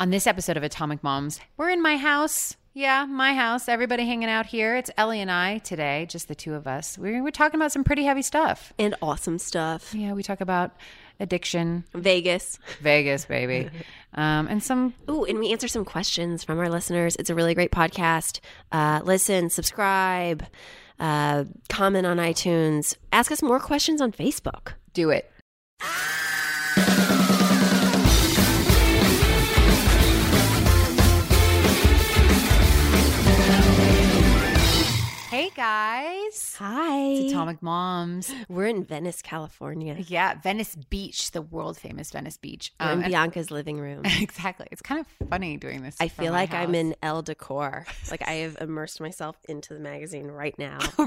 On this episode of Atomic Moms, we're in my house. Yeah, my house. Everybody hanging out here. It's Ellie and I today, just the two of us. We're, we're talking about some pretty heavy stuff. and awesome stuff. Yeah, we talk about addiction, Vegas. Vegas, baby, um, and some. Ooh, and we answer some questions from our listeners. It's a really great podcast. Uh, listen, subscribe, uh, comment on iTunes, ask us more questions on Facebook. Do it. Guys, Hi. it's Atomic Moms. We're in Venice, California. Yeah, Venice Beach, the world famous Venice Beach. We're in Um, and- Bianca's living room. exactly. It's kind of funny doing this. I feel like I'm in Elle Decor. Like I have immersed myself into the magazine right now.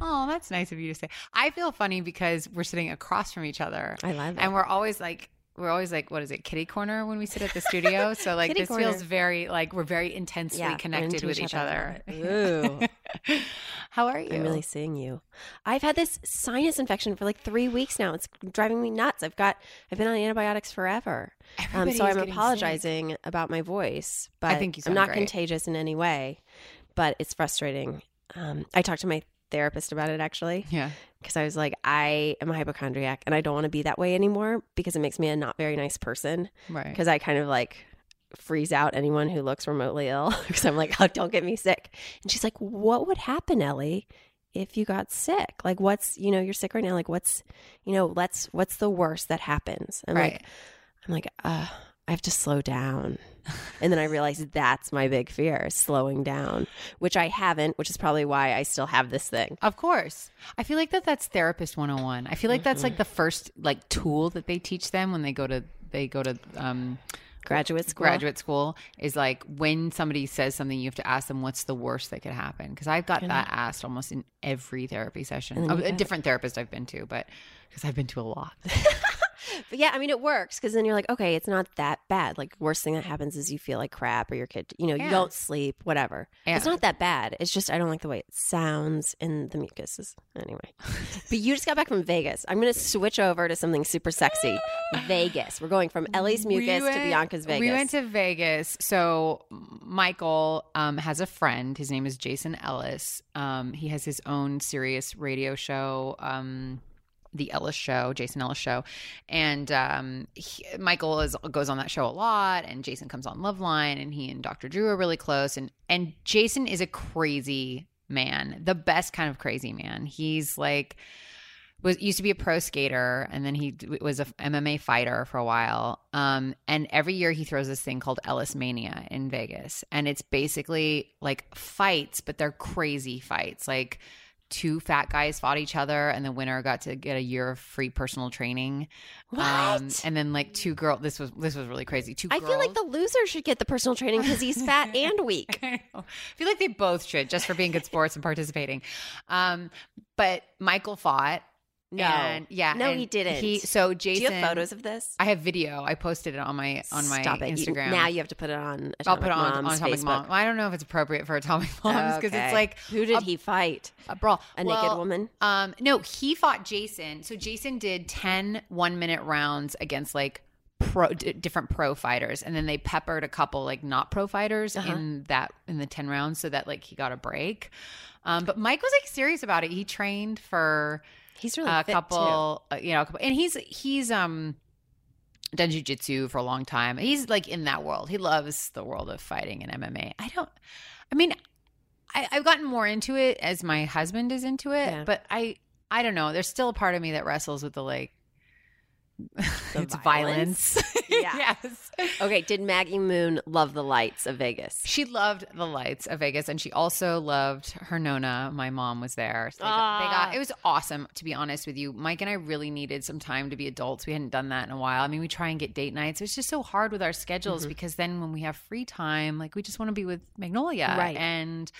oh, that's nice of you to say. I feel funny because we're sitting across from each other. I love it. And we're always like, we're always like, what is it, kitty corner when we sit at the studio? So like, this corner. feels very like we're very intensely Yeah, connected with each other. Ooh, How are you? I'm really seeing you. I've had this sinus infection for like three weeks now. It's driving me nuts. I've got, I've been on antibiotics forever. Um, so I'm getting sick. apologizing about my voice, but think you I'm not great. contagious in any way. But it's frustrating. Um, I talked to my therapist about it actually Yeah. because I was like, I am a hypochondriac and I don't want to be that way anymore because it makes me a not very nice person. Right. Because I kind of like freeze out anyone who looks remotely ill because I'm like, oh, don't get me sick. And she's like, what would happen, Ellie? If you got sick, like what's you know you're sick right now, like what's you know let's what's the worst that happens? And Right. like I'm like, uh, I have to slow down. And then I realized that's my big fear, slowing down, which I haven't, which is probably why I still have this thing. Of course. I feel like that that's therapist 101. I feel like that's like the first like tool that they teach them when they go to they go to um Graduate school. graduate school is like when somebody says something you have to ask them what's the worst that could happen because I've got that asked almost in every therapy session. You A, a different therapist I've been to, but because I've been to a lot. But yeah, I mean, it works because then you're like, okay, it's not that bad. Like, worst thing that happens is you feel like crap or your kid, you know, Yeah. you don't sleep, whatever. It's not that bad. It's just I don't like the way it sounds in the mucus is anyway. but you just got back from Vegas. I'm going to switch over to something super sexy. Vegas. We're going from Ellie's We mucus to Bianca's Vegas. We went to Vegas. So Michael um, has a friend. His name is Jason Ellis. Um, he has his own Sirius radio show. Um, the Ellis Show, Jason Ellis Show, and um, he, Michael is goes on that show a lot, and Jason comes on Loveline, and he and Dr. Drew are really close, and and Jason is a crazy man, the best kind of crazy man. He's like was used to be a pro skater and then he was a MMA fighter for a while. Um, and every year he throws this thing called Ellis Mania in Vegas, and it's basically like fights, but they're crazy fights. Like two fat guys fought each other, and the winner got to get a year of free personal training. Um, What? and then like two girl. This was this was really crazy. Two. I feel like the loser should get the personal training because he's fat and weak. I. I feel like they both should just for being good sports and participating. Um, but Michael fought. No. and, yeah, No, he didn't. He so Do Jason. you have photos of this? I have video. I posted it on my on my Stop it. You- Instagram. now you have to put it on. I'll put it on, on Atomic Facebook. Mom. I don't know if it's appropriate for Atomic Moms because Okay. it's like who did a- he fight? a brawl. A naked woman? Um, no, he fought Jason. So Jason did 10 one minute rounds against like pro d- different pro fighters, and then they peppered a couple like not pro fighters Uh-huh. in that in the 10 rounds so that like he got a break. Um, but Mike was like serious about it. He trained for He's really a couple, uh, you know, a couple, and he's he's um done jujitsu for a long time. He's like in that world. He loves the world of fighting and MMA. I don't. I mean, I, I've gotten more into it as my husband is into it, Yeah. but I I don't know. There's still a part of me that wrestles with the like. It's violence? violence. Yeah. yes. Okay, did Maggie Moon love the lights of Vegas? She loved the lights of Vegas, and she also loved her Nona. My mom was there. So they, got, they Ah. got it was awesome. To be honest with you, Mike and I really needed some time to be adults. We hadn't done that in a while. I mean, we try and get date nights. It's just so hard with our schedules Mhm. because then when we have free time, like we just want to be with Magnolia, Right. And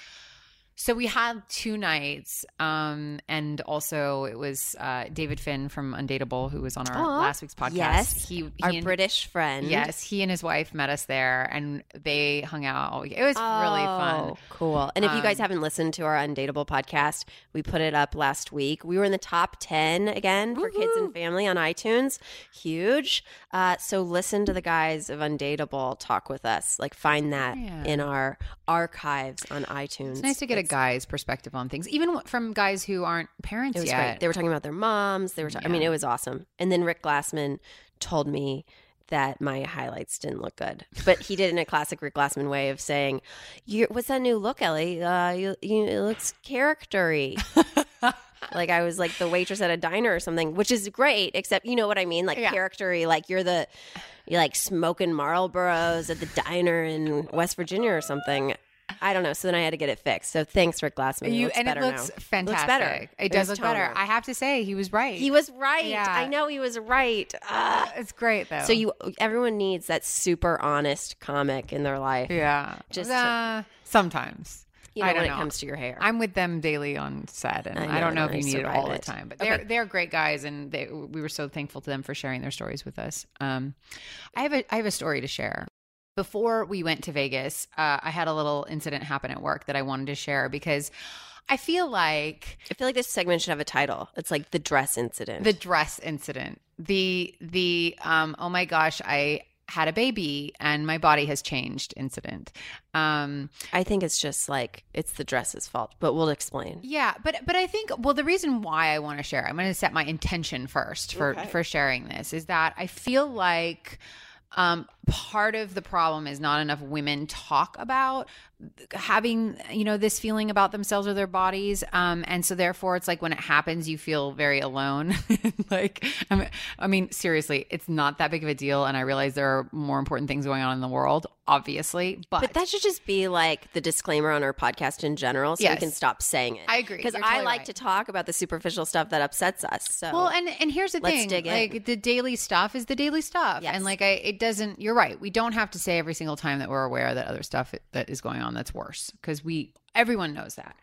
So we had two nights, um, and also it was uh, David Fynn from Undateable who was on our Aw, last week's podcast. yes. he, he Our and- British friend. Yes, he and his wife met us there, and they hung out. It was really fun. Oh, Cool. And if you guys Um, haven't listened to our Undateable podcast, we put it up last week. We were in the top 10 again for kids and family on iTunes. Huge. Uh, so listen to the guys of Undateable talk with us. Like find that Yeah. in our archives on iTunes. It's nice to get a guy's perspective on things, even from guys who aren't parents It was yet. great. They were talking about their moms. They were. ta- I mean, it was awesome. And then Rick Glassman told me that my highlights didn't look good, but he did in a classic Rick Glassman way of saying, "What's that new look, Ellie? Uh, you, you, it looks charactery." like I was like the waitress at a diner or something, which is great. Except you know what I mean, like Yeah. charactery. Like you're the you're like smoking Marlboros at the diner in West Virginia or something. I don't know. So then I had to get it fixed. So thanks, Rick Glassman. It You, looks and it looks now. fantastic. better. It It does look better. I have to say, he was right. He was right. Yeah. I know he was right. Ah. It's great though. So you, everyone needs that super honest comic in their life. yeah, Just just to- uh, sometimes. You know, I don't when know. it comes to your hair. I'm with them daily on set, and I I, don't know, know if you need it all the time. But they're Okay. they're great guys, and they, we were so thankful to them for sharing their stories with us. Um, I have a I have a story to share. Before we went to Vegas, uh, I had a little incident happen at work that I wanted to share because I feel like I feel like this segment should have a title. It's like the dress incident. the dress incident, the the um, oh my gosh, I had a baby and my body has changed incident. Um, I think it's just like it's the dress's fault, but we'll explain. Yeah, but but I think well the reason why I want to share, I'm going to set my intention first for Okay. for sharing this is that I feel like um part of the problem is not enough women talk about having you know this feeling about themselves or their bodies um and so therefore it's like when it happens you feel very alone like I mean, I mean seriously it's not that big of a deal and I realize there are more important things going on in the world obviously but, But that should just be like the disclaimer on our podcast in general, so Yes. we can stop saying it. I agree. because You're I like right. to talk about the superficial stuff that upsets us. So Well, and and here's the thing, dig in. like the daily stuff is the daily stuff, Yes. and like I, it doesn't. You're right. We don't have to say every single time that we're aware that other stuff that is going on that's worse because we everyone knows that.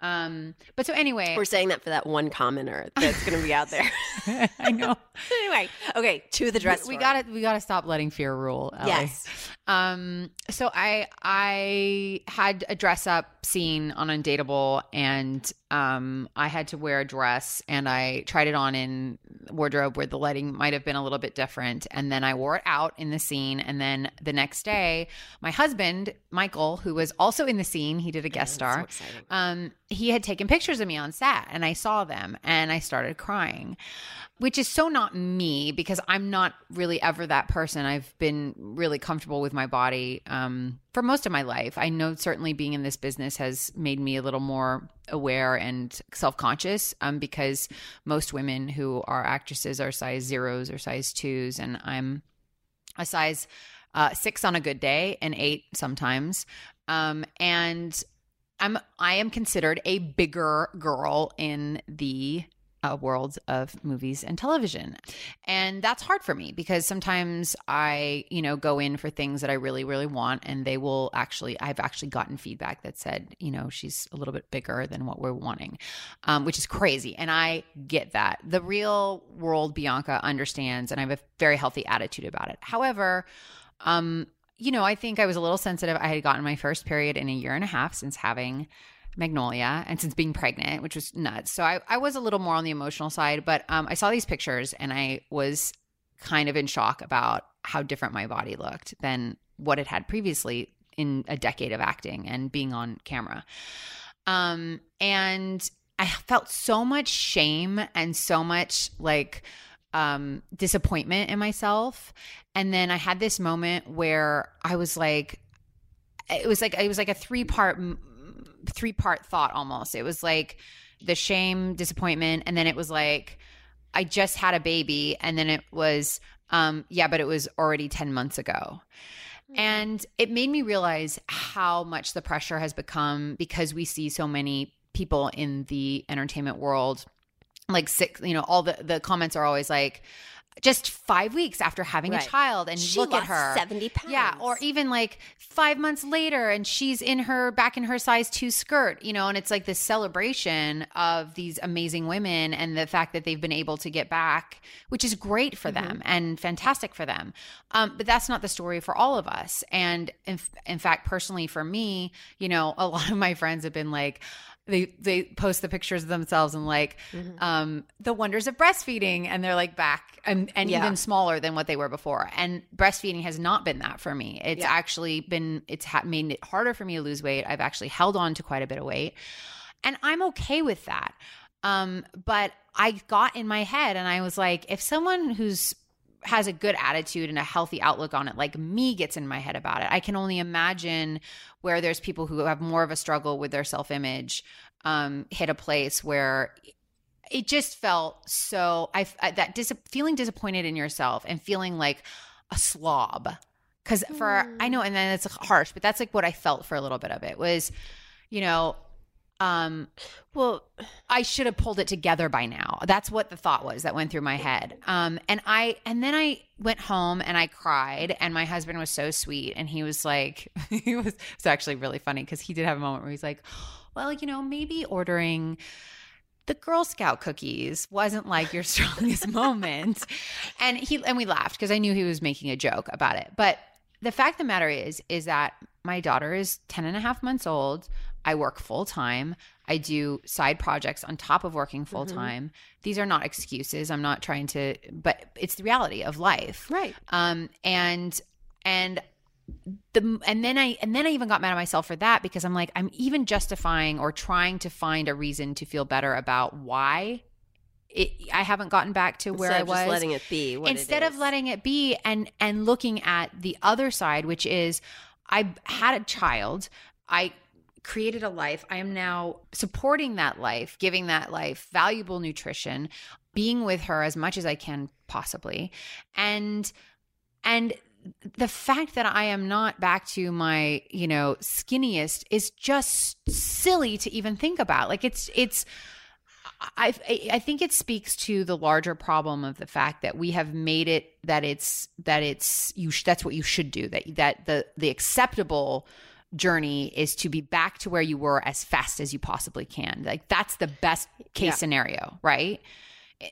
Um, but so anyway, we're saying that for that one commenter that's going to be out there. I know anyway, okay, to the dress. we got to we got to stop letting fear rule. Ellie. Yes. Um. So I I had a dress up scene on Undateable, and um I had to wear a dress, and I tried it on in wardrobe where the lighting might have been a little bit different, and then I wore it out in the scene, and then the next day, my husband Michael, who was also in the scene, he did a guest so star. exciting. Um, he had taken pictures of me on set, and I saw them, and I started crying which is so not me because I'm not really ever that person. I've been really comfortable with my body um, for most of my life. I know certainly being in this business has made me a little more aware and self conscious um, because most women who are actresses are size zeros or size twos, and I'm a size uh, six on a good day and eight sometimes. Um, and I'm I am considered a bigger girl in the uh, world of movies and television. And that's hard for me because sometimes I, you know, go in for things that I really, really want and they will actually, I've actually gotten feedback that said, you know, she's a little bit bigger than what we're wanting, um, which is crazy. And I get that. The real world, Bianca understands, and I have a very healthy attitude about it. However, um, you know, I think I was a little sensitive. I had gotten my first period in a year and a half since having Magnolia and since being pregnant, which was nuts. So I, I was a little more on the emotional side, but um, I saw these pictures and I was kind of in shock about how different my body looked than what it had previously in a decade of acting and being on camera. Um, and I felt so much shame and so much like um, disappointment in myself. And then I had this moment where I was like, it was like it was like a three part three part thought almost. It was like the shame, disappointment, and then it was like I just had a baby, and then it was um yeah, but it was already 10 months ago. And it made me realize how much the pressure has become because we see so many people in the entertainment world like six, you know, all the the comments are always like just five weeks after having Right. a child and She look at her. 70 pounds yeah or even like five months later and she's in her back in her size two skirt you know and it's like this celebration of these amazing women and the fact that they've been able to get back which is great for them and fantastic for them. Um, but that's not the story for all of us. And in, in fact personally for me you know a lot of my friends have been like they they post the pictures of themselves and like um the wonders of breastfeeding and they're like back and, and Yeah. even smaller than what they were before. And breastfeeding has not been that for me. It's Yeah. actually been it's ha- made it harder for me to lose weight. I've actually held on to quite a bit of weight. And i'm okay with that. Um but i got in my head and i was like if someone who's has a good attitude and a healthy outlook on it like me gets in my head about it. I can only imagine where there's people who have more of a struggle with their self-image um hit a place where it just felt so i, I that dis- feeling disappointed in yourself and feeling like a slob. Because for i know and then it's harsh but that's like what i felt for a little bit of it was you know um Well, I should have pulled it together by now. That's what the thought was that went through my head. Um, and I, and then I went home and I cried, and my husband was so sweet, and he was like, he was, it's actually really funny because he did have a moment where he's like, well, you know, maybe ordering the Girl Scout cookies wasn't like your strongest moment, and he, and we laughed because I knew he was making a joke about it, but the fact of the matter is is that my daughter is 10 and a half months old i work full time i do side projects on top of working full time these are not excuses. I'm not trying to but it's the reality of life. Right. um and and the and then i and then i even got mad at myself for that because i'm like i'm even justifying or trying to find a reason to feel better about why it, i haven't gotten back to where Instead i of was. just letting it be. What it instead of letting it be and and looking at the other side which is i had a child. I created a life i am now supporting that life giving that life valuable nutrition being with her as much as i can possibly. And and the fact that i am not back to my you know skinniest is just silly to even think about. Like it's it's I, I think it speaks to the larger problem of the fact that we have made it that it's that it's you sh- that's what you should do that that the the acceptable journey is to be back to where you were as fast as you possibly can like that's the best case Yeah. scenario right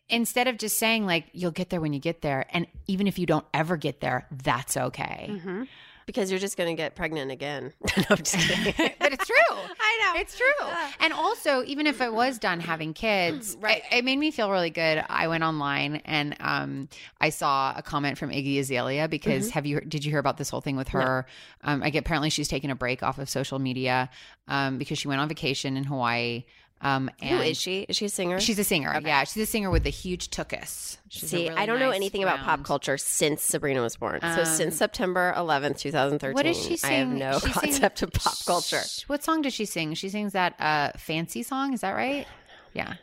instead of just saying like you'll get there when you get there and even if you don't ever get there that's okay Mhm. Because you're just going to get pregnant again. no, I'm just kidding. but it's true I know. It's true. Yeah. And also, even if I was done having kids, Right. it, it made me feel really good. I went online and um, I saw a comment from Iggy Azalea because Mm-hmm. have you did you hear about this whole thing with her? Um, I get apparently she's taking a break off of social media um, because she went on vacation in Hawaii. Um, and Who is she? Is she a singer? She's a singer. Yeah, she's a singer with a huge tuchus. She's See, really I don't know nice, anything about pop culture since Sabrina was born. so Um, since September 11th, 2013, What does she sing? I have no She concept of pop culture. Sh- What song does she sing? She sings that uh, fancy song. Is that right? Yeah.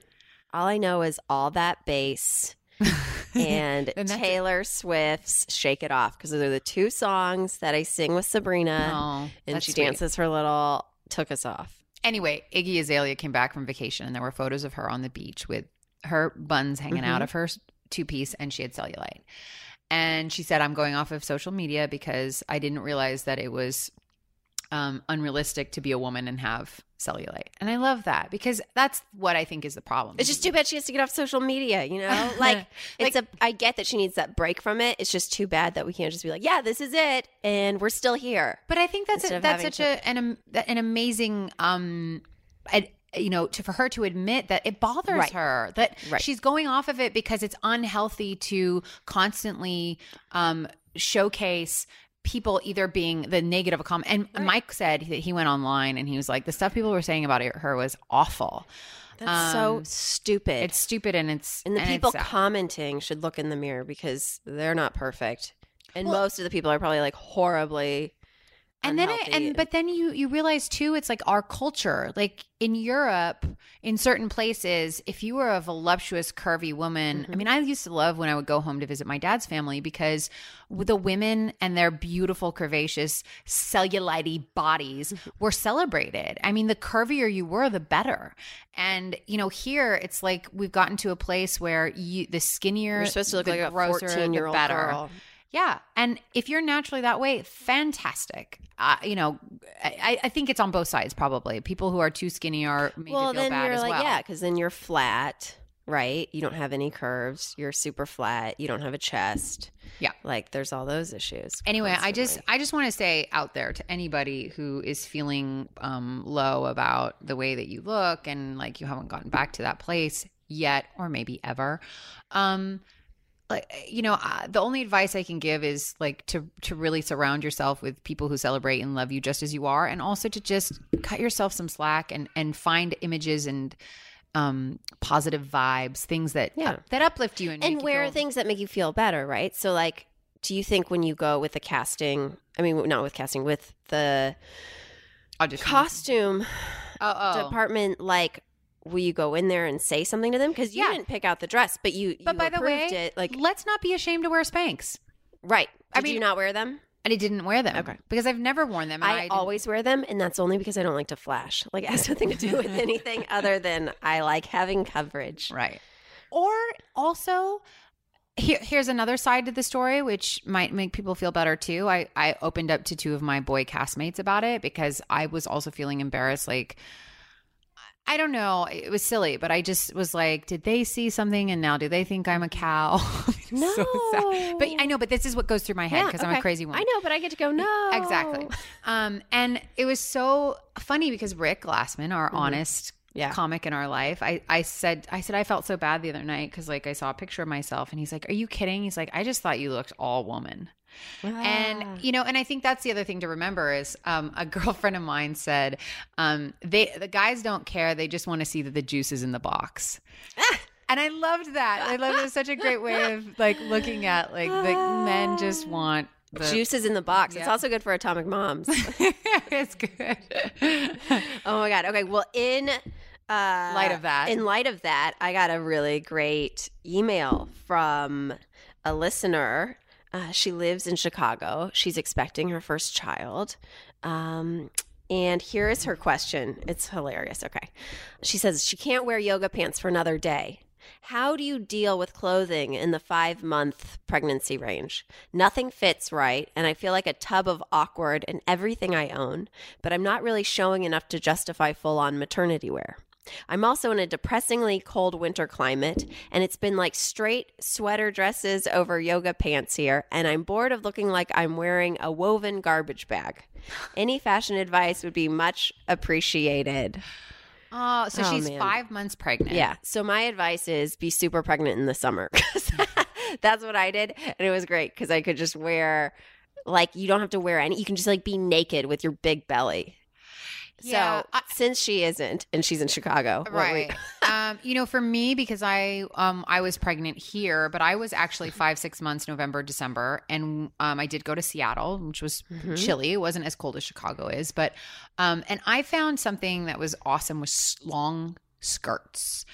All I know is all that bass and And that's it. Taylor Swift's "Shake It Off" because those are the two songs that I sing with Sabrina, Oh, and she sweet. dances her little "Took Us Off." Anyway, Iggy Azalea came back from vacation and there were photos of her on the beach with her buns hanging out Mhm. of her two piece and she had cellulite. And she said, I'm going off of social media because I didn't realize that it was um, unrealistic to be a woman and have cellulite. And I love that because that's what I think is the problem. It's just too bad she has to get off social media. You know, like it's a. I get that she needs that break from it. It's just too bad that we can't just be like, yeah, this is it, and we're still here. But I think that's a, that's such a, an an amazing um, ad, you know, to, for her to admit that it bothers Right. her that Right. she's going off of it because it's unhealthy to constantly um, showcase people either being the negative comment. And Mike said that he went online and he was like, the stuff people were saying about her was awful. That's so Um, stupid. It's stupid and it's and the it's people commenting should look in the mirror because they're not perfect, and most of the people are probably like horribly and then unhealthy and but then you you realize too it's like our culture like in europe in certain places if you were a voluptuous curvy woman i Mhm. mean i used to love when i would go home to visit my dad's family because the women and their beautiful curvaceous cellulite bodies Mm-hmm. were celebrated i mean the curvier you were the better and you know here it's like we've gotten to a place where you the skinnier you're supposed to look like a grosser, 14 year old better. girl. Yeah, and if you're naturally that way, fantastic. Uh, you know, I, I think it's on both sides. Probably people who are too skinny are made Well, to feel then bad you're as like, well. yeah, because then you're flat, right? You don't have any curves. You're super flat. You don't have a chest. Yeah. Like there's all those issues. Anyway, I just. I just want to say out there to anybody who is feeling um, low about the way that you look and like you haven't gotten back to that place yet, or maybe ever. Um, like you know, uh, the only advice I can give is like to to really surround yourself with people who celebrate and love you just as you are, and also to just cut yourself some slack and and find images and um positive vibes things that Yeah. uh, that uplift you and, and make you wear feel- things that make you feel better, right? So, like, do you think when you go with the casting, I mean, not with casting, with the audition. costume oh, oh. department, like, will you go in there and say something to them? Because you Yeah. didn't pick out the dress, but you, But you by the way, it. Like, let's not be ashamed to wear Spanx. right. I Did mean- you not wear them? And I didn't wear them. Okay. Because I've never worn them. and I, always wear them, and that's only because I don't like to flash. Like, it has nothing to do with anything other than I like having coverage. Right. Or also, here, here's another side to the story, which might make people feel better too. I, I opened up to two of my boy castmates about it because I was also feeling embarrassed. Like, I don't know. It was silly, but I just was like, did they see something and now do they think I'm a cow? It's so. But I know, but this is what goes through my head because I'm a crazy one. I know, but I get to go, no. Exactly. Um, and it was so funny because Rick Glassman, our honest Mm-hmm. Yeah. comic in our life, I, I said, I said, I felt so bad the other night because like I saw a picture of myself and he's like, are you kidding? He's like, I just thought you looked all woman. Ah. And you know, and I think that's the other thing to remember is um, a girlfriend of mine said, um, they the guys don't care; they just want to see that the juice is in the box. and I loved that. I loved it. was such a great way of like looking at like the men just want the Juice is in the box. It's also good for atomic moms. it's good. oh my god. Okay. Well, in uh, Light of that. in light of that, I got a really great email from a listener. Uh, she lives in Chicago. She's expecting her first child. Um, and here is her question. It's hilarious. Okay. She says she can't wear yoga pants for another day. How do you deal with clothing in the five month pregnancy range? Nothing fits right, and I feel like a tub of awkward in everything I own, but I'm not really showing enough to justify full on maternity wear. I'm also in a depressingly cold winter climate, and it's been like straight sweater dresses over yoga pants here, and I'm bored of looking like I'm wearing a woven garbage bag. Any fashion advice would be much appreciated. Oh, so Oh, she's man. five months pregnant. Yeah. So my advice is be super pregnant in the summer. That's what I did, and it was great because I could just wear like you don't have to wear any. You can just like be naked with your big belly. Yeah, so I- since she isn't, and she's in Chicago, what we- Right. um, you know, for me, because I um I was pregnant here, but I was actually five, six months, November, December. And um I did go to Seattle, which was Mhm. chilly. It wasn't as cold as Chicago is, but um and I found something that was awesome was long skirts.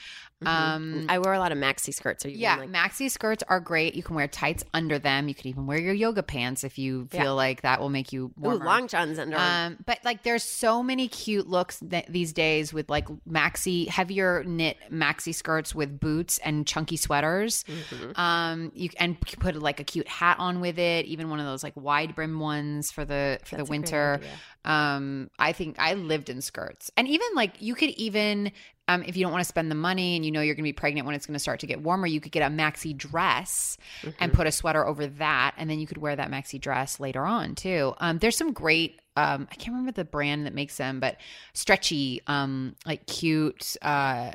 Mhm. Um I wear a lot of maxi skirts. Are you yeah, like maxi skirts are great. You can wear tights under them. You can even wear your yoga pants if you feel Yeah. like that will make you ooh, warmer. long johns under? Um, but like, there's so many cute looks th- these days with like maxi, heavier knit maxi skirts with boots and chunky sweaters. Mhm. Um, you and you put like a cute hat on with it, even one of those like wide brim ones for the for That's the winter. Um, I think I lived in skirts, and even like you could even. Um, if you don't want to spend the money and you know you're going to be pregnant when it's going to start to get warmer, you could get a maxi dress and Mhm. put a sweater over that, and then you could wear that maxi dress later on too. Um, there's some great. Um, I can't remember the brand that makes them, but stretchy, um, like cute. Uh,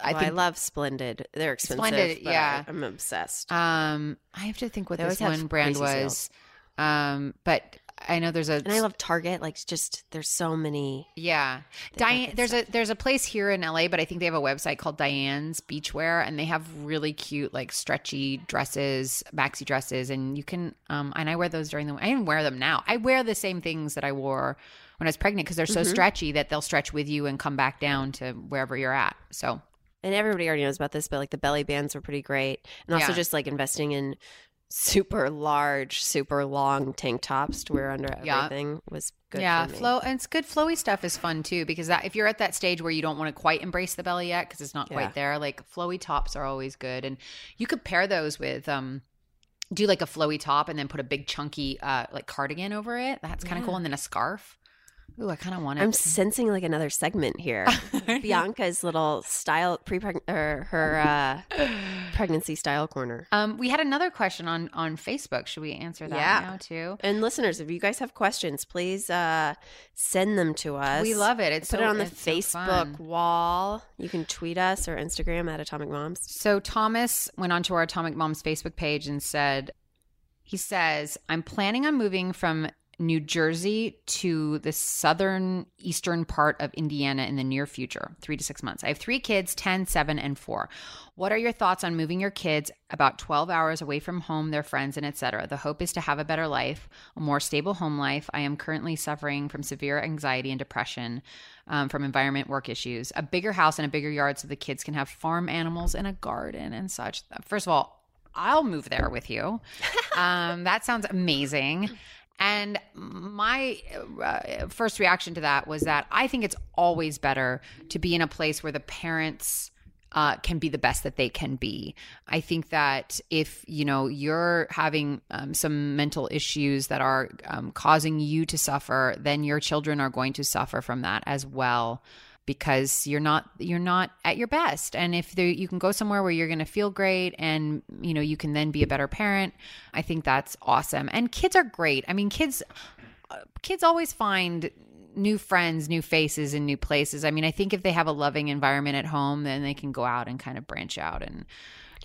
I Well, I love Splendid. They're expensive. Splendid, but yeah. I, am obsessed. um, I have to think what They this one brand was. Um, but I know there's a And I love Target. Like, just there's so many. Yeah. Diane there's a there's a place here in LA, but I think they have a website called Diane's Beachwear and they have really cute like stretchy dresses, maxi dresses and you can um and I wear those during the I even wear them now. I wear the same things that I wore when I was pregnant because they're so Mhm. stretchy that they'll stretch with you and come back down to wherever you're at. So, And everybody already knows about this, but like the belly bands were pretty great. And also Yeah. just like investing in super large, super long tank tops to wear under Yeah. everything was good. yeah, for me. flow and it's good flowy stuff is fun too because that if you're at that stage where you don't want to quite embrace the belly yet because it's not Yeah. quite there, like flowy tops are always good and you could pair those with um do like a flowy top and then put a big chunky uh like cardigan over it. That's kind of Yeah. cool and then a scarf. Ooh, I kind of want it. I'm sensing like another segment here. Bianca's little style pre or her uh, pregnancy style corner. um we had another question on on Facebook. Should we answer that Yeah. now too? And listeners, if you guys have questions, please uh, send them to us. We love it. It's Put so, it on the it's so Facebook wall. You can tweet us or Instagram at Atomic Moms. So Thomas went onto our Atomic Moms Facebook page and said, he says, I'm planning on moving from New Jersey to the southern eastern part of Indiana in the near future, three to six months. I have three kids 10, 7, and 4. What are your thoughts on moving your kids about 12 hours away from home, their friends, and etc.? The hope is to have a better life, a more stable home life. I am currently suffering from severe anxiety and depression um, from environment work issues, a bigger house and a bigger yard so the kids can have farm animals and a garden and such. First of all, I'll move there with you. Um, that sounds amazing. And my uh, first reaction to that was that I think it's always better to be in a place where the parents uh, can be the best that they can be. I think that if you know you're having um, some mental issues that are um, causing you to suffer, then your children are going to suffer from that as well because you're not you're not at your best and if there, you can go somewhere where you're going to feel great and you know you can then be a better parent i think that's awesome and kids are great i mean kids uh, kids always find new friends new faces and new places i mean i think if they have a loving environment at home then they can go out and kind of branch out and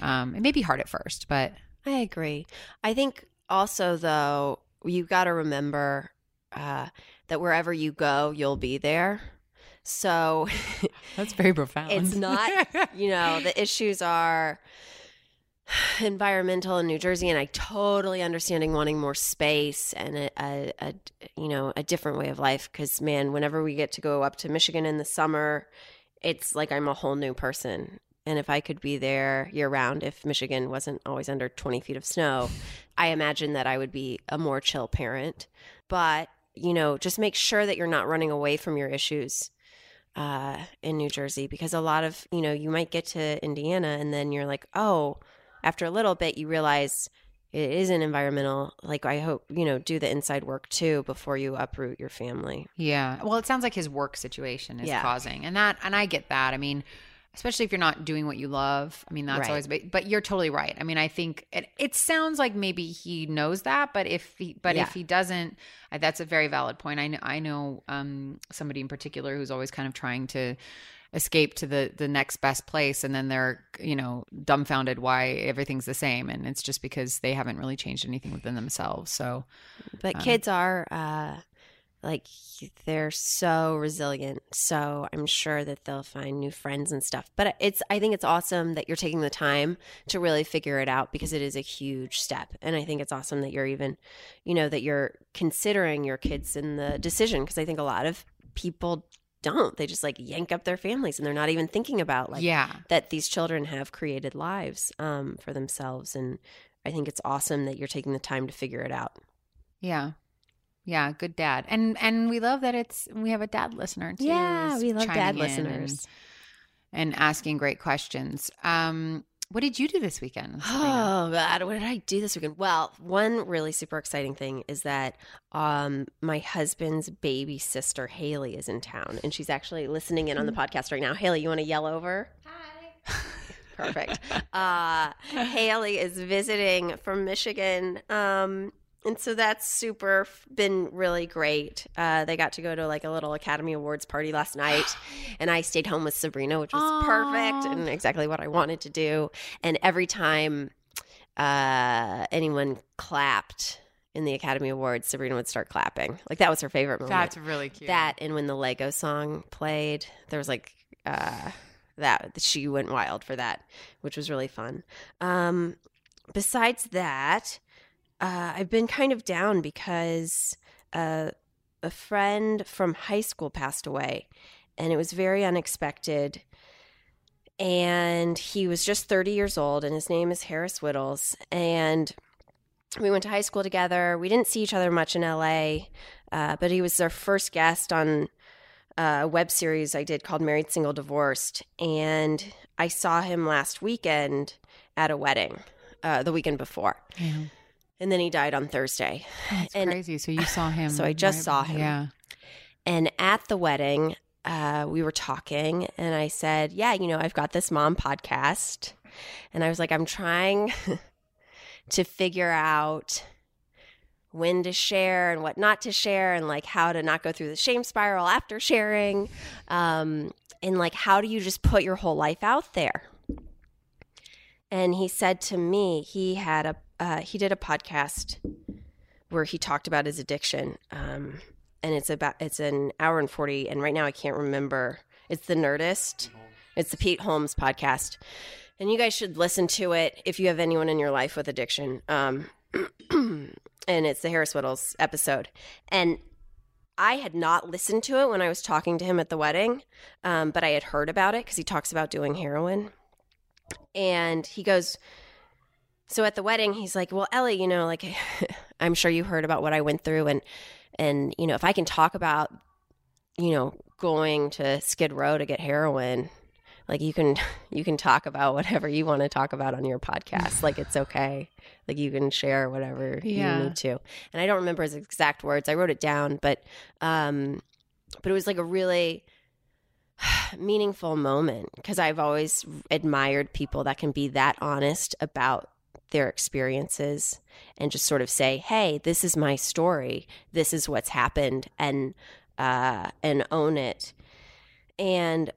um, it may be hard at first but I agree. I think also though you've got to remember uh, that wherever you go, you'll be there. So that's very profound It's not- you know the issues are environmental in New Jersey, and I totally understanding wanting more space and a, a, a you know a different way of life. Because man, whenever we get to go up to Michigan in the summer, it's like I'm a whole new person. And if I could be there year round, if Michigan wasn't always under 20 feet of snow, I imagine that I would be a more chill parent. But, you know, just make sure that you're not running away from your issues uh, in New Jersey because a lot of, you know, you might get to Indiana and then you're like, oh, after a little bit, you realize it is an environmental, like, I hope, you know, do the inside work too before you uproot your family. Yeah. Well, it sounds like his work situation is Yeah. causing, and that, and I get that. I mean, especially if you're not doing what you love. I mean, that's Right. always. But, but you're totally right. I mean, I think it. It sounds like maybe he knows that, but if he, but Yeah. if he doesn't, that's a very valid point. I know. I know um, somebody in particular who's always kind of trying to escape to the the next best place and then they're you know dumbfounded why everything's the same and it's just because they haven't really changed anything within themselves so But Um, kids are uh like they're so resilient. So I'm sure that they'll find new friends and stuff. But it's I think it's awesome that you're taking the time to really figure it out because it is a huge step. And I think it's awesome that you're even you know that you're considering your kids in the decision because I think a lot of people don't. They just like yank up their families and they're not even thinking about like yeah that these children have created lives um, for themselves and I think it's awesome that you're taking the time to figure it out. Yeah. Yeah, good dad. And and we love that it's we have a dad listener too. Yeah, we love dad listeners. And, and asking great questions. Um what did you do this weekend? Oh God, what did I do this weekend? Well, one really super exciting thing is that um, my husband's baby sister Haley is in town, and she's actually listening in on the podcast right now. Haley, you want to yell over? Hi. Perfect. uh, Haley is visiting from Michigan. Um, and so that's super been really great. Uh, they got to go to like a little Academy Awards party last night, and I stayed home with Sabrina, which was Aw. perfect and exactly what I wanted to do. And every time uh, anyone clapped, in the Academy Awards, Sabrina would start clapping. Like that was her favorite moment. That's really cute. that and when the Lego song played, there was like uh that she went wild for that, which was really fun. Um besides that, uh I've been kind of down because uh a friend from high school passed away and it was very unexpected. And he was just 30 years old and his name is Harris Wittels and we went to high school together. We didn't see each other much in LA, uh, but he was our first guest on a web series I did called Married, Single, Divorced. And I saw him last weekend at a wedding, uh, the weekend before. Yeah. And then he died on Thursday. That's And- crazy. So you saw him. So I just saw him. Yeah. And at the wedding, uh, we were talking, and I said, Yeah, you know, I've got this mom podcast. And I was like, I'm trying to figure out when to share and what not to share, and like how to not go through the shame spiral after sharing. Um, and like, how do you just put your whole life out there? And he said to me, he had a, uh, he did a podcast where he talked about his addiction. Um, and it's about it's an hour and 40 and right now i can't remember. It's the nerdist. It's the pete holmes podcast. And you guys should listen to it if you have anyone in your life with addiction. Um, and it's the harris wittels episode. And i had not listened to it when i was talking to him at the wedding um, but i had heard about it because he talks about doing heroin. And he goes so at the wedding he's like well ellie you know like i'm sure you heard about what i went through and and you know if i can talk about you know going to skid row to get heroin like you can you can talk about whatever you want to talk about on your podcast. Like it's okay. Like you can share whatever Yeah. you need to. And i don't remember his exact words. I wrote it down but um but it was like a really meaningful moment because i've always admired people that can be that honest about their experiences and just sort of say, "Hey, this is my story. This is what's happened," and uh, and own it. And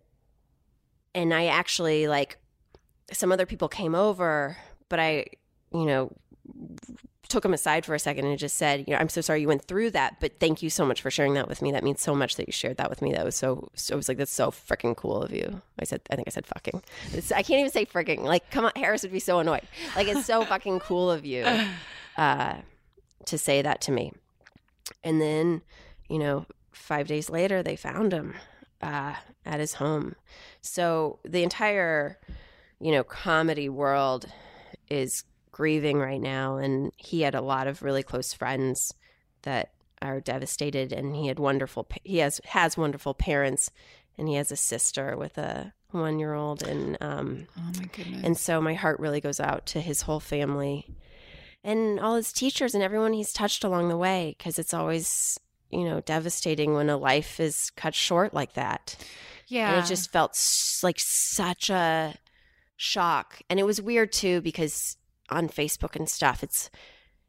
and I actually like some other people came over, but I, you know, took them aside for a second and just said, you know, I'm so sorry you went through that, but thank you so much for sharing that with me. That means so much that you shared that with me. That was so, so I was like, that's so freaking cool of you. I said, I think I said fucking. It's, I can't even say freaking. Like, come on, Harris would be so annoyed. Like, it's so fucking cool of you uh, to say that to me. And then, you know, five days later, they found him uh, at his home. So the entire, you know, comedy world is grieving right now. And he had a lot of really close friends that are devastated. And he had wonderful, he has, has wonderful parents. And he has a sister with a one year old. And, um, Oh my goodness. and so my heart really goes out to his whole family and all his teachers and everyone he's touched along the way because it's always, you know, devastating when a life is cut short like that. yeah. And it just felt like such a shock. And it was weird too because on Facebook and stuff, it's,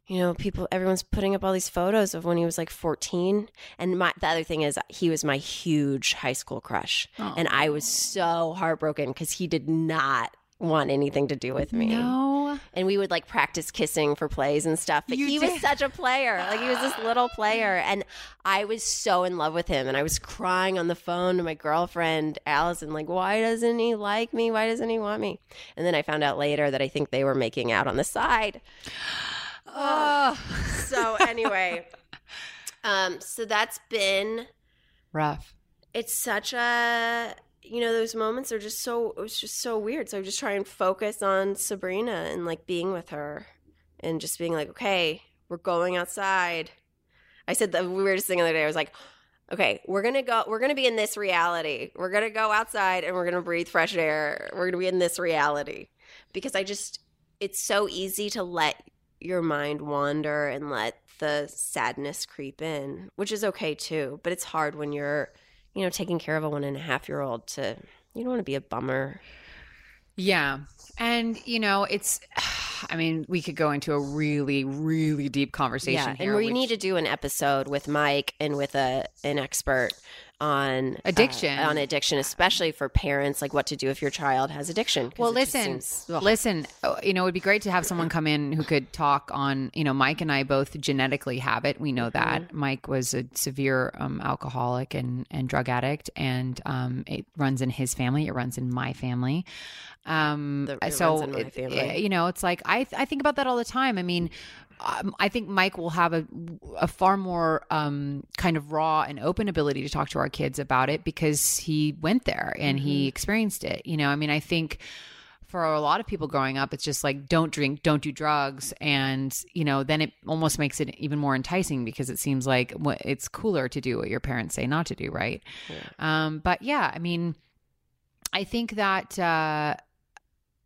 you know, people, everyone's putting up all these photos of when he was like 14. And my, the other thing is, he was my huge high school crush. And I was so heartbroken because he did not want anything to do with me. No. And we would like practice kissing for plays and stuff. But You he did? was such a player. Like he was this little player. And I was so in love with him. And I was crying on the phone to my girlfriend, Allison, like, why doesn't he like me? Why doesn't he want me? And then I found out later that I think they were making out on the side. Oh. So anyway, um, so that's been Rough. it's such a you know those moments are just so it was just so weird. So i just try and focus on sabrina and like being with her and just being like okay we're going outside. I said the weirdest thing the other day. I was like okay we're gonna go we're gonna be in this reality. We're gonna go outside and we're gonna breathe fresh air. We're gonna be in this reality. Because i just it's so easy to let your mind wander and let the sadness creep in which is okay too but it's hard when you're you know, taking care of a one and a half year old to, you don't want to be a bummer. Yeah. And, you know, it's, I mean, we could go into a really, really deep conversation Yeah. here. And we which- need to do an episode with Mike and with a, an expert on uh, Addiction. on addiction, especially for parents, like what to do if your child has addiction Well, listen, seems- listen. oh, You know, it'd be great to have someone come in who could talk on. You know, Mike and I both genetically have it. We know that Mm-hmm. Mike was a severe um, alcoholic and and drug addict, and um, it runs in his family. It runs in my family. Um, The- it so runs in my it- you know, it's like I I think about that all the time. I mean. Um, I think Mike will have a, a far more um, kind of raw and open ability to talk to our kids about it because he went there and Mm-hmm. he experienced it. You know, I mean, I think for a lot of people growing up, it's just like don't drink, don't do drugs, and you know, then it almost makes it even more enticing because it seems like what it's cooler to do what your parents say not to do, right? Um, but yeah, I mean, I think that. Uh,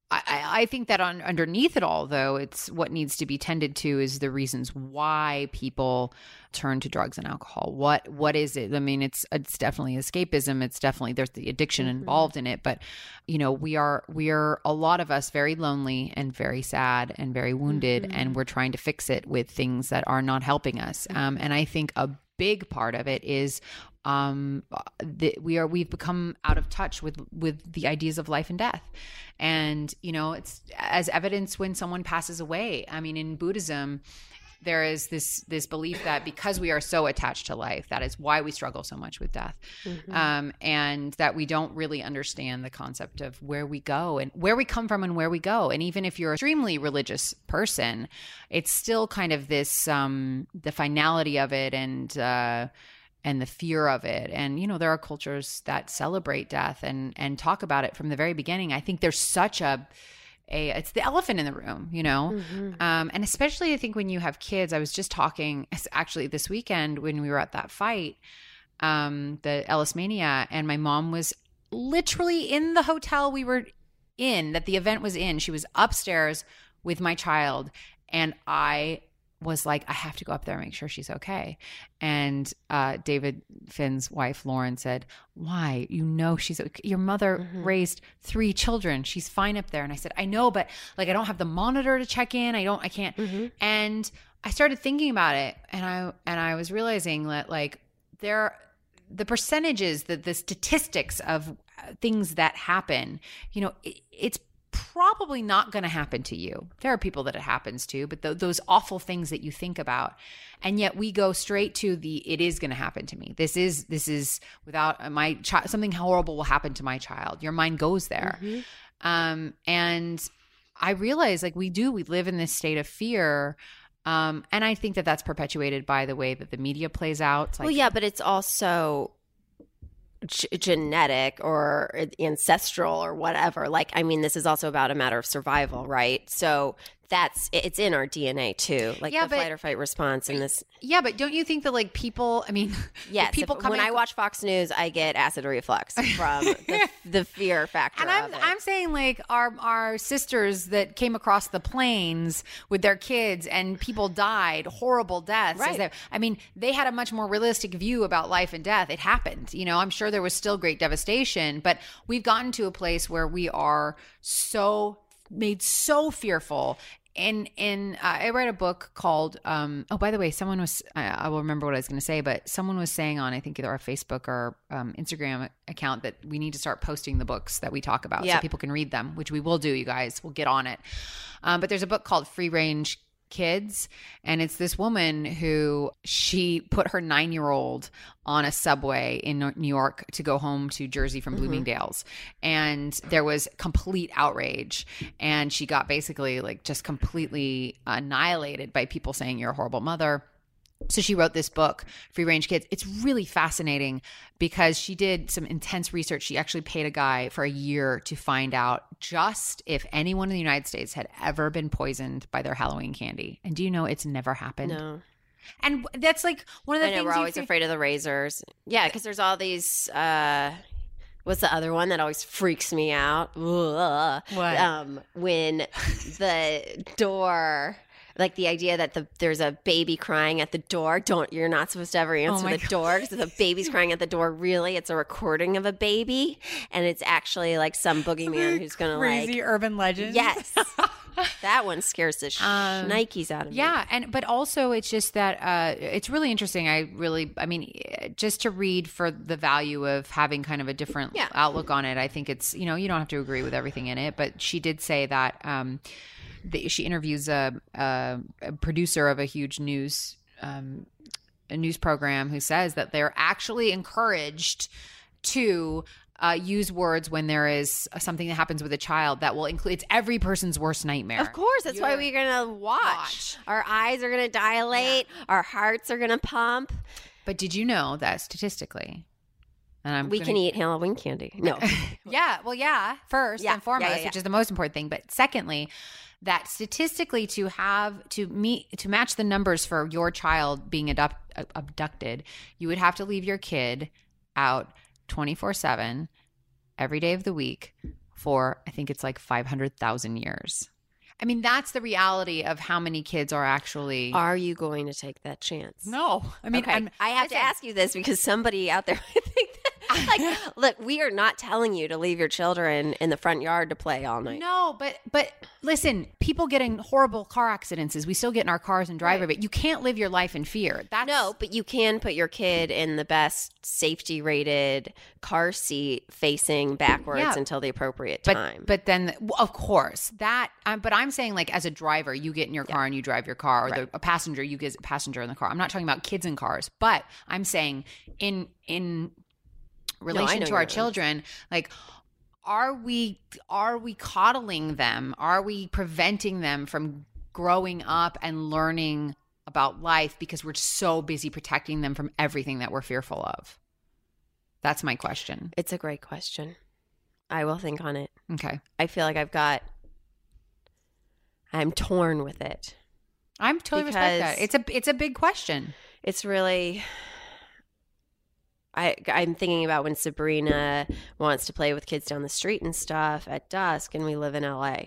I, I think that on underneath it all, though, it's what needs to be tended to is the reasons why people turn to drugs and alcohol. What what is it? I mean, it's it's definitely escapism. It's definitely there's the addiction mm-hmm. involved in it. But you know, we are we are a lot of us very lonely and very sad and very wounded, mm-hmm. and we're trying to fix it with things that are not helping us. Um, mm-hmm. and I think a big part of it is um that we are we've become out of touch with with the ideas of life and death. And you know it's as evidence when someone passes away. I mean in buddhism there is this this belief that because we are so attached to life that is why we struggle so much with death. Um, and that we don't really understand the concept of where we go and where we come from and where we go. And even if you're an extremely religious person it's still kind of this um, the finality of it and uh, and the fear of it. And you know there are cultures that celebrate death and and talk about it from the very beginning. I think there's such a a it's the elephant in the room you know? Um and especially i think when you have kids i was just talking actually this weekend when we were at that fight um the ellis mania and my mom was literally in the hotel we were in that the event was in. She was upstairs with my child and i was like, I have to go up there and make sure she's okay. And uh, David Fynn's wife, Lauren, said, Why? You know, she's. Your mother raised three children. She's fine up there. And I said, I know, but like, I don't have the monitor to check in. I don't, I can't. And I started thinking about it and I, and I was realizing that like there, the percentages, that the statistics of uh, things that happen, you know, it, it's probably not going to happen to you. There are people that it happens to, but th- those awful things that you think about, and yet we go straight to the it is going to happen to me. This is this is without uh, my child. Something horrible will happen to my child. Your mind goes there, um, and I realize like we do. We live in this state of fear. Um, and I think that that's perpetuated by the way that the media plays out. Like, well, yeah, but it's also g- genetic or uh, ancestral or whatever. Like, I mean, this is also about a matter of survival, right? So that's it's in our DNA too, like Yeah, the but- flight or fight response in this. yeah, but don't you think that like people? I mean, Yes, people if- coming when I watch Fox News, I get acid reflux from the, the fear factor. And I'm. I'm saying like our our sisters that came across the plains with their kids and people died horrible deaths. Right. They- I mean, they had a much more realistic view about life and death. It happened. You know, I'm sure there was still great devastation, but we've gotten to a place where we are so made so fearful. and and uh, I read a book called um oh by the way someone was I, I will remember what I was going to say but someone was saying on I think either our Facebook or um, Instagram account that we need to start posting the books that we talk about so people can read them which we will do you guys. We'll get on it. Um, but there's a book called Free Range Kids and it's this woman who she put her nine year old on a subway in New York to go home to Jersey from mm-hmm. Bloomingdale's. And there was complete outrage. And she got basically like just completely annihilated by people saying, You're a horrible mother. So she wrote this book, Free Range Kids. It's really fascinating because she did some intense research. She actually paid a guy for a year to find out just if anyone in the United States had ever been poisoned by their Halloween candy. And do you know it's never happened? no. And that's like one of the I know things we're always afraid of the razors. Yeah, because there's all these. uh What's the other one that always freaks me out? Ugh. What? Um, when the door. Like the idea that the there's a baby crying at the door. Don't you're not supposed to ever answer my the door because the baby's crying at the door. Really, it's a recording of a baby, and it's actually like some boogeyman who's gonna like crazy urban legend. Yes. that one scares the Um, Nikes out of me. Yeah, and but also it's just that uh, it's really interesting. I really, I mean, just to read for the value of having kind of a different Yeah. outlook on it. I think it's you know you don't have to agree with everything in it, but she did say that um, the, she interviews a, a, a producer of a huge news um, a news program who says that they're actually encouraged to uh, use words when there is something that happens with a child that will include it's every person's worst nightmare. Of course, that's why You're- we're gonna watch. Watch. Our eyes are gonna dilate. Our hearts are gonna pump. But did you know that statistically, and I'm we gonna- can eat Halloween candy. No, yeah, well, yeah, first Yeah, and foremost, yeah, yeah, which is the most important thing. But secondly, that statistically to have to meet to match the numbers for your child being abduct, abducted, you would have to leave your kid out twenty four seven every day of the week for I think it's like five hundred thousand years. I mean, that's the reality of how many kids are actually. are you going to take that chance? no, I mean, okay. I'm, I have to ask you this because somebody out there might think that. Like, look, we are not telling you to leave your children in the front yard to play all night. No, but but listen, people getting horrible car accidents. is We still get in our cars and drive, but you can't live your life in fear. That's No, but you can put your kid in the best safety rated car seat facing backwards Yeah. until the appropriate But time. but then of course that. Um, but I'm saying like as a driver, you get in your car and you drive your car, or the, a passenger, you get a passenger in the car. I'm not talking about kids in cars, but I'm saying in in relation know to our children, like. Are we are we coddling them? Are we preventing them from growing up and learning about life because we're so busy protecting them from everything that we're fearful of? That's my question. it's a great question. I will think on it. Okay. I feel like I've got. I'm torn with it. I'm totally respect that. It's a it's a big question. It's really. I, I'm thinking about when Sabrina wants to play with kids down the street and stuff at dusk, and we live in LA,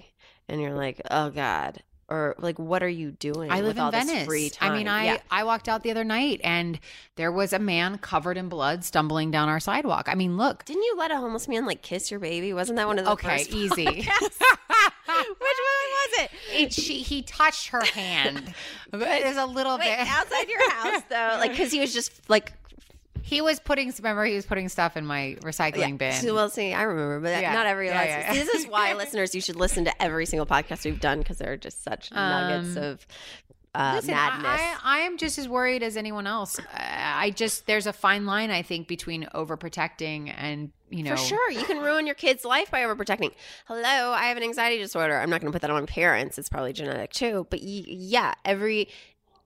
and you're like, oh god, or like, what are you doing? I live with in all this Venice. free time? I mean, I Yeah. I walked out the other night and there was a man covered in blood stumbling down our sidewalk. I mean, look. didn't you let a homeless man like kiss your baby? Wasn't that one of the Okay, first easy. Which one was it? It, she he touched her hand. There's a little Wait, bit. outside your house though, like because he was just like He was putting. Remember, he was putting stuff in my recycling bin. So, well, see, I remember, but Yeah. not every. Yeah, Yeah, yeah, yeah. This is why, listeners, you should listen to every single podcast we've done because they're just such nuggets Um, of uh, Listen, madness. I, I, I am just as worried as anyone else. I just there's a fine line I think between overprotecting and you know For sure, you can ruin your kid's life by overprotecting. Hello, I have an anxiety disorder. I'm not going to put that on my parents. It's probably genetic too. But y- yeah, every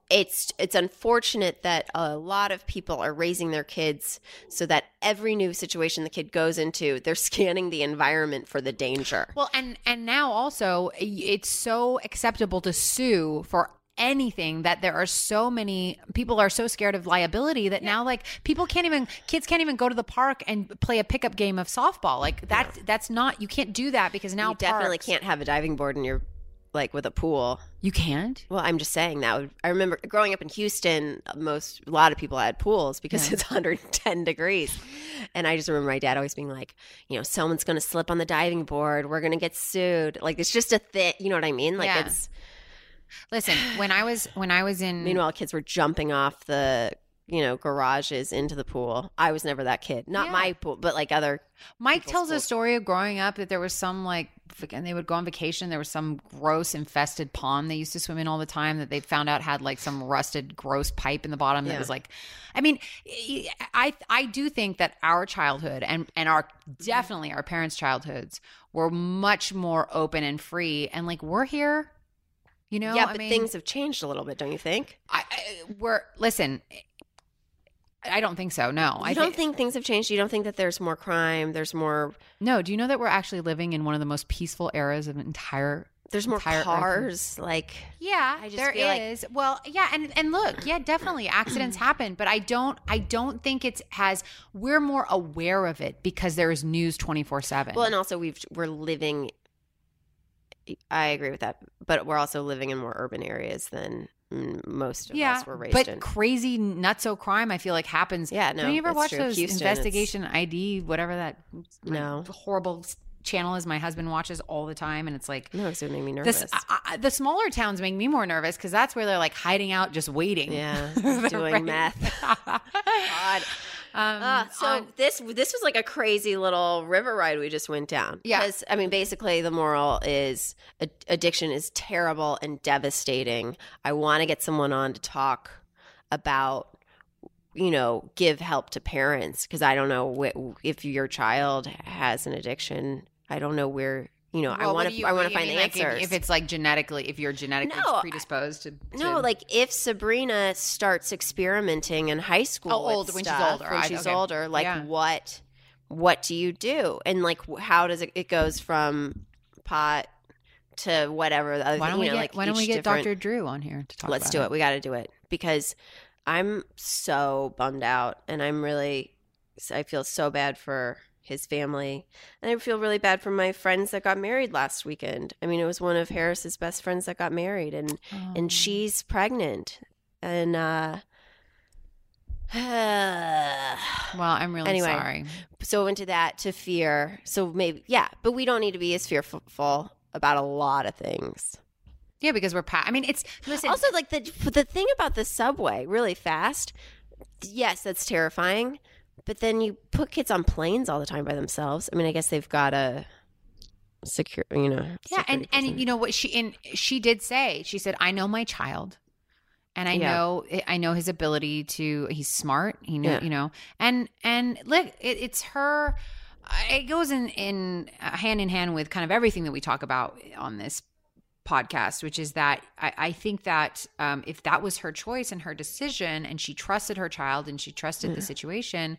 it's it's unfortunate that a lot of people are raising their kids so that every new situation the kid goes into, they're scanning the environment for the danger. Well, and and now also it's so acceptable to sue for anything that there are so many people are so scared of liability that now like people can't even kids can't even go to the park and play a pickup game of softball. Like that that's not you can't do that because now you definitely parks- can't have a diving board in your like with a pool. you can't Well, I'm just saying that. Would, I remember growing up in Houston, most a lot of people had pools because it's 110 degrees, and I just remember my dad always being like, you know, someone's going to slip on the diving board, we're going to get sued. Like it's just a thing. You know what I mean? Like Yeah. it's. listen when i was when i was in Meanwhile, kids were jumping off the you know garages into the pool. I was never that kid. Not Yeah. my pool, but like other. Mike tells a story of growing up that there was some like, and they would go on vacation. There was some gross infested pond they used to swim in all the time that they found out had like some rusted, gross pipe in the bottom that was like, I mean, I I do think that our childhood and and our definitely our parents' childhoods were much more open and free, and like we're here. You know, yeah, I but mean, things have changed a little bit, don't you think? I, I, we're listen. I don't think so. No, You I don't think think things have changed. You don't think that there's more crime. There's more. no. Do you know that we're actually living in one of the most peaceful eras of entire There's more Entire Earth. cars. Like Yeah, I just there feel like- Well, yeah, and and look, yeah, definitely accidents happen, but I don't I don't think it's has we're more aware of it because there is news 24/7. Well, and also we've we're living. I agree with that, but we're also living in more urban areas than Mm, most of yeah, us were raised but in. crazy nutso crime I feel like happens. Yeah, no, Do you ever watch true. those Houston, investigation ID whatever that No. horrible channel is my husband watches all the time, and it's like No, it's gonna make me nervous. this, I, I, the smaller towns make me more nervous because that's where they're like hiding out, just waiting. yeah, doing meth. God. Um, Uh, so on- this this was like a crazy little river ride we just went down. Yeah. I mean, basically the moral is ad- addiction is terrible and devastating. I want to get someone on to talk about, you know, give help to parents because I don't know wh- if your child has an addiction. I don't know where. You know, I Well, what want to. I want to find mean, like, if- answers. If, it's like genetically, if you're genetically No, predisposed to, to No, like if Sabrina starts experimenting in high school, Oh, old- when she's stuff, older. when I- she's okay. older, like Yeah. what, what do you do, and like how does it? It goes from pot to whatever. The other, why don't you we know, get like why don't we get Dr. Drew on here to talk? About? Let's do it. We got to do it because I'm so bummed out, and I'm really, I feel so bad for his family, and I feel really bad for my friends that got married last weekend. I mean, it was one of Harris's best friends that got married, and Oh. and she's pregnant and uh Well, I'm really Anyway. sorry. so into that to fear so maybe yeah but we don't need to be as fearful about a lot of things Yeah, because we're pa- I mean, it's listen. also like the the thing about the subway really fast yes that's terrifying but then you put kids on planes all the time by themselves i mean i guess they've got a secure you know yeah, and security and you know what she and she did say. She said, "I know my child." And I Yeah. know, I know his ability to. He's smart. He know, Yeah. you know, and and look, it, it's her. It goes in in uh, hand in hand with kind of everything that we talk about on this podcast, which is that I, I think that um, if that was her choice and her decision, and she trusted her child and she trusted the situation,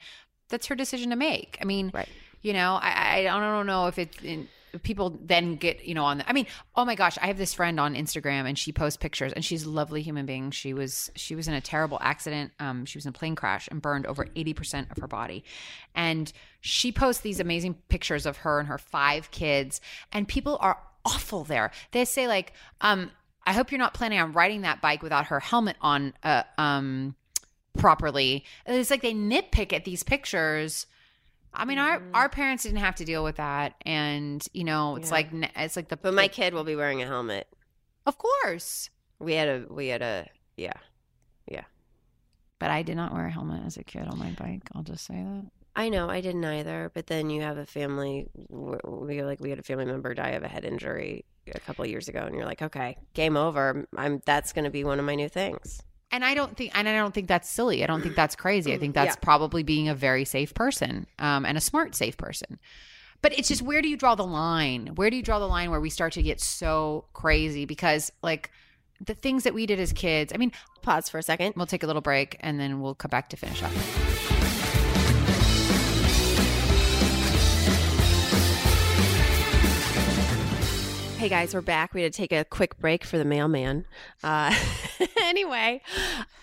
that's her decision to make. I mean, Right. you know, I, I don't know if it's in, people then get you know on. The, I mean, oh my gosh, I have this friend on Instagram and she posts pictures and she's a lovely human being. She was she was in a terrible accident. Um, she was in a plane crash and burned over eighty percent of her body, and she posts these amazing pictures of her and her five kids. And people are awful there. They say like, um, I hope you're not planning on riding that bike without her helmet on. Uh, um properly. It's like they nitpick at these pictures. I mean, our Mm-hmm. our parents didn't have to deal with that, and you know, it's Yeah. like it's like the but my kid will be wearing a helmet of course. we had a we had a yeah, yeah But I did not wear a helmet as a kid on my bike. I'll just say that. I know I didn't either, but then you have a family. We like we had a family member die of a head injury a couple of years ago, and you're like, okay, game over. I'm that's going to be one of my new things. And I don't think, and I don't think that's silly. I don't think that's crazy. I think that's Yeah. probably being a very safe person, um, and a smart, safe person. But it's just where do you draw the line? Where do you draw the line where we start to get so crazy? Because like the things that we did as kids. I mean, Pause for a second. we'll take a little break and then we'll come back to finish up. Hey guys, we're back. We had to take a quick break for the mailman. Uh, anyway,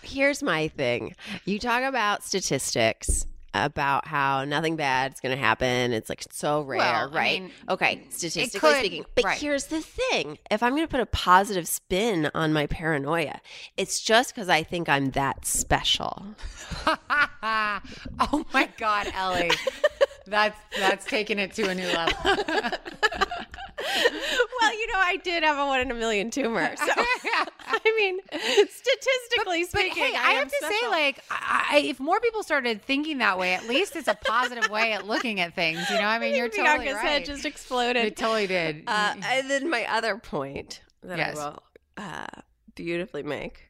here's my thing. You talk about statistics about how nothing bad is going to happen. It's like so rare, Well, I right? mean, okay, statistically could- speaking. But right. here's the thing if I'm going to put a positive spin on my paranoia, it's just because I think I'm that special. oh my god, Ellie. That's that's taking it to a new level. well, you know, I did have a one in a million tumor. So, I mean, statistically But speaking, hey, I, am have to say, like, I, I- if more people started thinking that way, at least it's a positive way at looking at things. You know, I mean, you're totally Bianca's right. head just exploded. it totally did. Uh, and then my other point that Yes. I will uh, beautifully make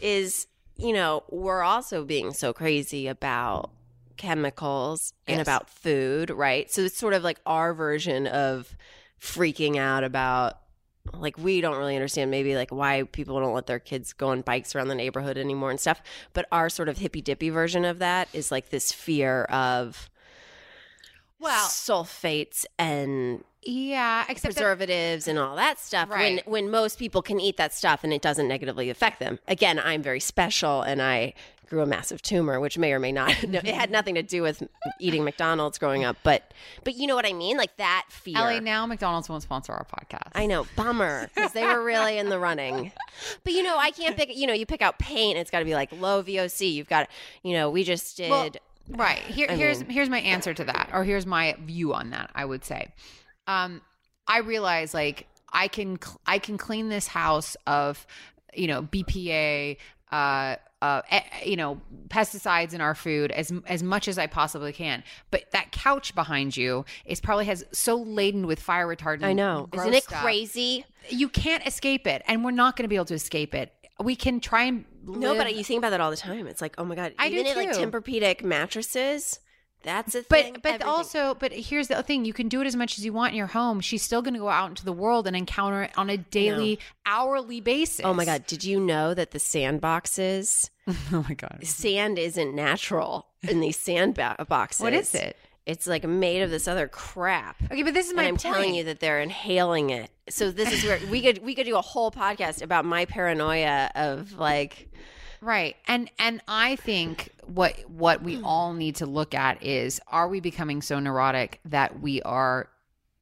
is, you know, we're also being so crazy about chemicals and about food, right? So it's sort of like our version of freaking out about like we don't really understand maybe like why people don't let their kids go on bikes around the neighborhood anymore and stuff but our sort of hippy dippy version of that is like this fear of well, sulfates and yeah, except that, preservatives and all that stuff Right. when when most people can eat that stuff and it doesn't negatively affect them again i'm very special and i grew a massive tumor which may or may not no, it had nothing to do with eating mcdonald's growing up but but you know what i mean like that fear Ellie, now McDonald's won't sponsor our podcast. I know, bummer, because they were really in the running. But you know, I can't pick. You know, you pick out paint. It's got to be like low VOC. You've got, you know, we just did. Well, right here, I here's mean- here's my answer to that, or here's my view on that. I would say, um, I realize like I can I can clean this house of you know BPA. Uh, uh, eh, you know, pesticides in our food as as much as I possibly can. But that couch behind you is probably has so laden with fire retardant. I know. Isn't it stuff. crazy? You can't escape it, and we're not going to be able to escape it. We can try and No, but you think about that all the time. It's like, oh my god, I do even in like. Tempur-Pedic mattresses, that's a thing. But but Everything. also but here's the thing: you can do it as much as you want in your home. She's still going to go out into the world and encounter it on a daily, hourly basis. oh my god, did you know that the sandboxes oh my god! sand isn't natural in these sandboxes. What is it? It's like made of this other crap. Okay, but this is my and I'm point. telling you that they're inhaling it. So this is where we could we could do a whole podcast about my paranoia of like Right. And and I think what what we hmm. all need to look at is are we becoming so neurotic that we are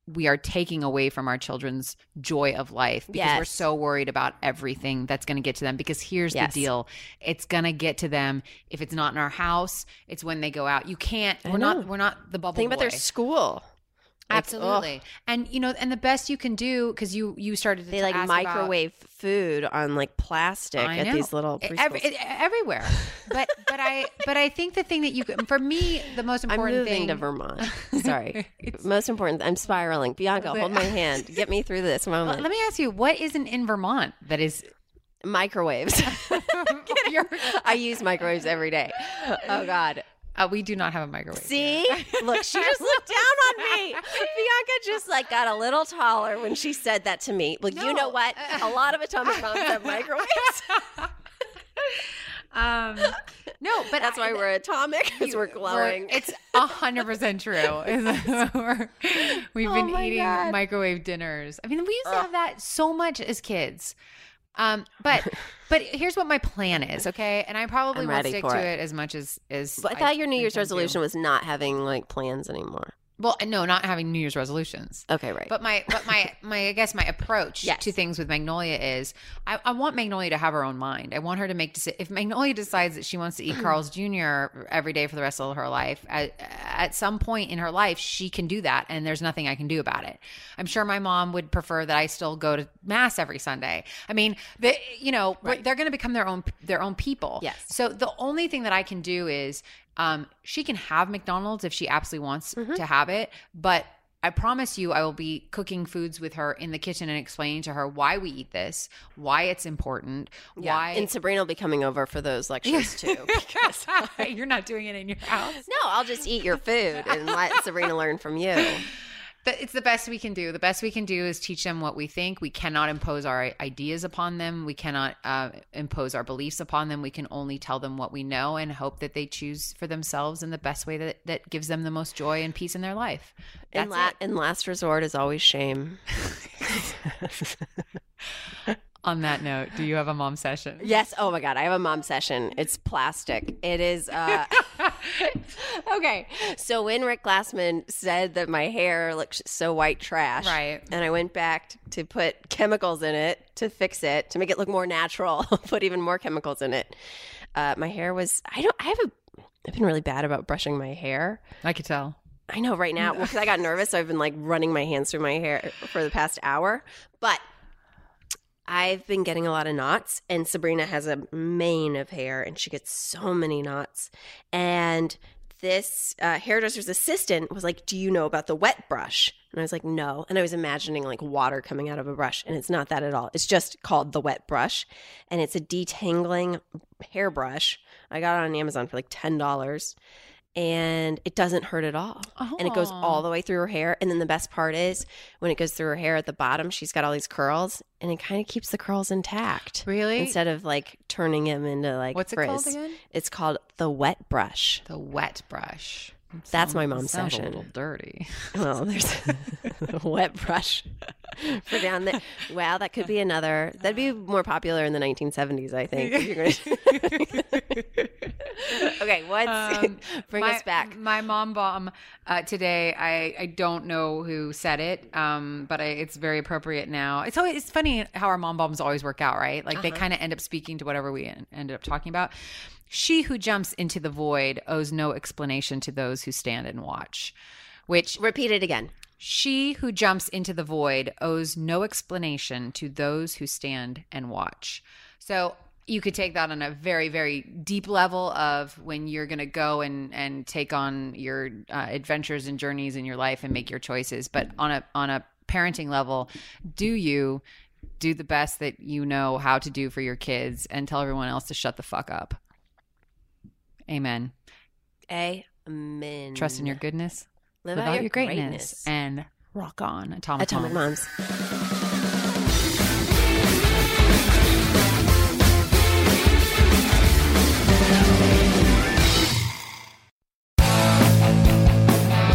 we are taking away from our children's joy of life because we're so worried about everything that's going to get to them? Because here's Yes. the deal. It's going to get to them if it's not in our house it's when they go out. You can't I we're not we're not the bubble think about their school. Absolutely and you know and the best you can do because you you started to They like ask about- microwave food on like plastic at these little every, it- everywhere. But but I but I think the thing that you can- for me the most I'm important moving thing to Vermont. Sorry. Most important. I'm spiraling. Bianca, hold my hand. Get me through this Well, moment. let me ask you, what isn't in Vermont that is? Microwaves. I use microwaves every day. Oh God. Uh, we do not have a microwave. See? Look, she just looked down on me. Bianca just like got a little taller when she said that to me. Well, you know what? A lot of atomic bombs have microwaves. Um, no, but That's why I- we're atomic because we're glowing. it's a hundred percent true. We're- We've Oh been my eating God. microwave dinners. I mean, we used to have that so much as kids. Um, but but here's what my plan is, okay? And I probably I'm won't stick to it. it as much as as. but I thought your New Year's intend to. resolution was not having like plans anymore. Well, no, not having New Year's resolutions. Okay, right. But my, but my, my, I guess my approach Yes. to things with Magnolia is, I, I want Magnolia to have her own mind. I want her to make deci- if Magnolia decides that she wants to eat Carl's Jr. every day for the rest of her life, at, at some point in her life, she can do that, and there's nothing I can do about it. I'm sure my mom would prefer that I still go to mass every Sunday. I mean, the, you know, Right. they're going to become their own their own people. Yes. So the only thing that I can do is um, she can have McDonald's if she absolutely wants Mm-hmm. to have it, but I promise you, I will be cooking foods with her in the kitchen and explaining to her why we eat this, why it's important, yeah. why. and Sabrina will be coming over for those lectures too. because- You're not doing it in your house. no, I'll just eat your food and let Sabrina learn from you. But it's the best we can do. The best we can do is teach them what we think. We cannot impose our ideas upon them. We cannot uh, impose our beliefs upon them. We can only tell them what we know and hope that they choose for themselves in the best way that, that gives them the most joy and peace in their life. And, la- and last resort is always shame. On that note, do you have a mom session? Yes. Oh my God. I have a mom session. It's plastic. It is. Uh... okay. So when Rick Glassman said that my hair looks so white trash, Right. and I went back to put chemicals in it to fix it to make it look more natural, put even more chemicals in it. Uh, my hair was. I don't. I have a. I've been really bad about brushing my hair. I could tell. I know right now because I got nervous, so I've been like running my hands through my hair for the past hour. But I've been getting a lot of knots, and Sabrina has a mane of hair, and she gets so many knots. And this uh, hairdresser's assistant was like, "Do you know about the wet brush?" And I was like, "No." And I was imagining like water coming out of a brush, and it's not that at all. It's just called the wet brush, and it's a detangling hairbrush. I got it on Amazon for like ten dollars. And it doesn't hurt at all. And it goes all oh. the way through her hair. And then the best part is when it goes through her hair at the bottom, she's got all these curls and it kind of keeps the curls intact. Really? Instead of like turning them into like What's it frizz. called again? It's called the wet brush. The wet brush. That's my mom's sounds session. A little dirty. Well, there's a wet brush for down there. Wow, that could be another. That'd be more popular in the 1970s, I think. If you're gonna- okay, what's Um, bring my, us back? My mom bomb uh, today. I I don't know who said it, um, but I, it's very appropriate now. It's always it's funny how our mom bombs always work out, right? Like they Uh-huh. kind of end up speaking to whatever we en- ended up talking about. She who jumps into the void owes no explanation to those who stand and watch. Which Repeat it again. She who jumps into the void owes no explanation to those who stand and watch. So you could take that on a very, very deep level of when you're going to go and, and take on your uh, adventures and journeys in your life and make your choices. But on a on a parenting level, do you do the best that you know how to do for your kids and tell everyone else to shut the fuck up? Amen. Amen. Trust in your goodness. Live, Live out, out your greatness, and rock on. Atomic, Atomic Moms. Moms.